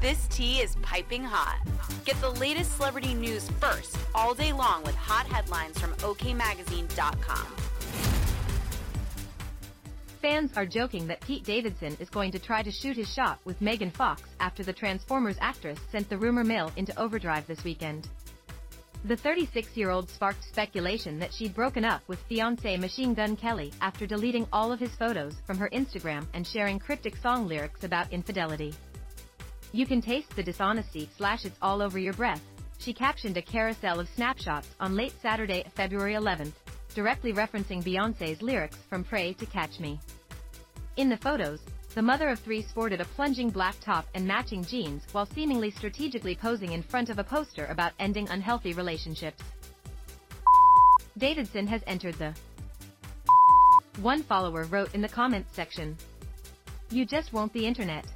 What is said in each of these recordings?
This tea is piping hot. Get the latest celebrity news first all day long with hot headlines from OKMagazine.com. Fans are joking that Pete Davidson is going to try to shoot his shot with Megan Fox after the Transformers actress sent the rumor mill into overdrive this weekend. The 36-year-old sparked speculation that she'd broken up with fiancé Machine Gun Kelly after deleting all of his photos from her Instagram and sharing cryptic song lyrics about infidelity. You can taste the dishonesty slash it's all over your breath, she captioned a carousel of snapshots on late Saturday, February 11th, directly referencing Beyoncé's lyrics from Pray You Catch Me. In the photos, the mother of three sported a plunging black top and matching jeans while seemingly strategically posing in front of a poster about ending unhealthy relationships. Davidson has entered the one follower wrote in the comments section. You just won't the internet.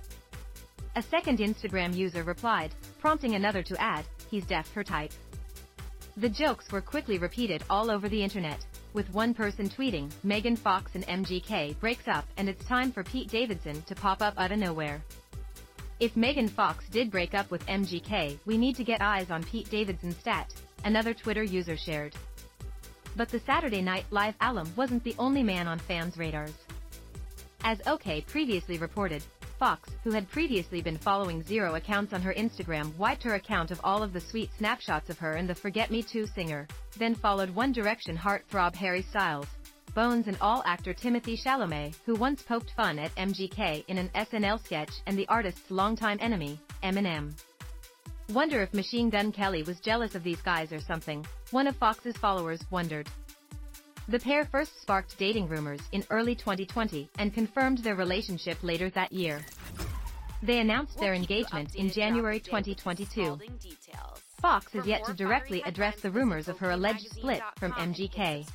A second Instagram user replied, prompting another to add, he's deaf her type. The jokes were quickly repeated all over the internet, with one person tweeting, Megan Fox and MGK breaks up and it's time for Pete Davidson to pop up out of nowhere. If Megan Fox did break up with MGK, we need to get eyes on Pete Davidson's stat, another Twitter user shared. But the Saturday Night Live alum wasn't the only man on fans' radars. As OK previously reported, Fox, who had previously been following zero accounts on her Instagram wiped her account of all of the sweet snapshots of her and the Forget Me Too singer, then followed One Direction heartthrob Harry Styles, Bones and all actor Timothée Chalamet, who once poked fun at MGK in an SNL sketch and the artist's longtime enemy, Eminem. Wonder if Machine Gun Kelly was jealous of these guys or something, one of Fox's followers wondered. The pair first sparked dating rumors in early 2020 and confirmed their relationship later that year. They announced their engagement in January 2022. Fox has yet to directly address the rumors of her alleged split from MGK.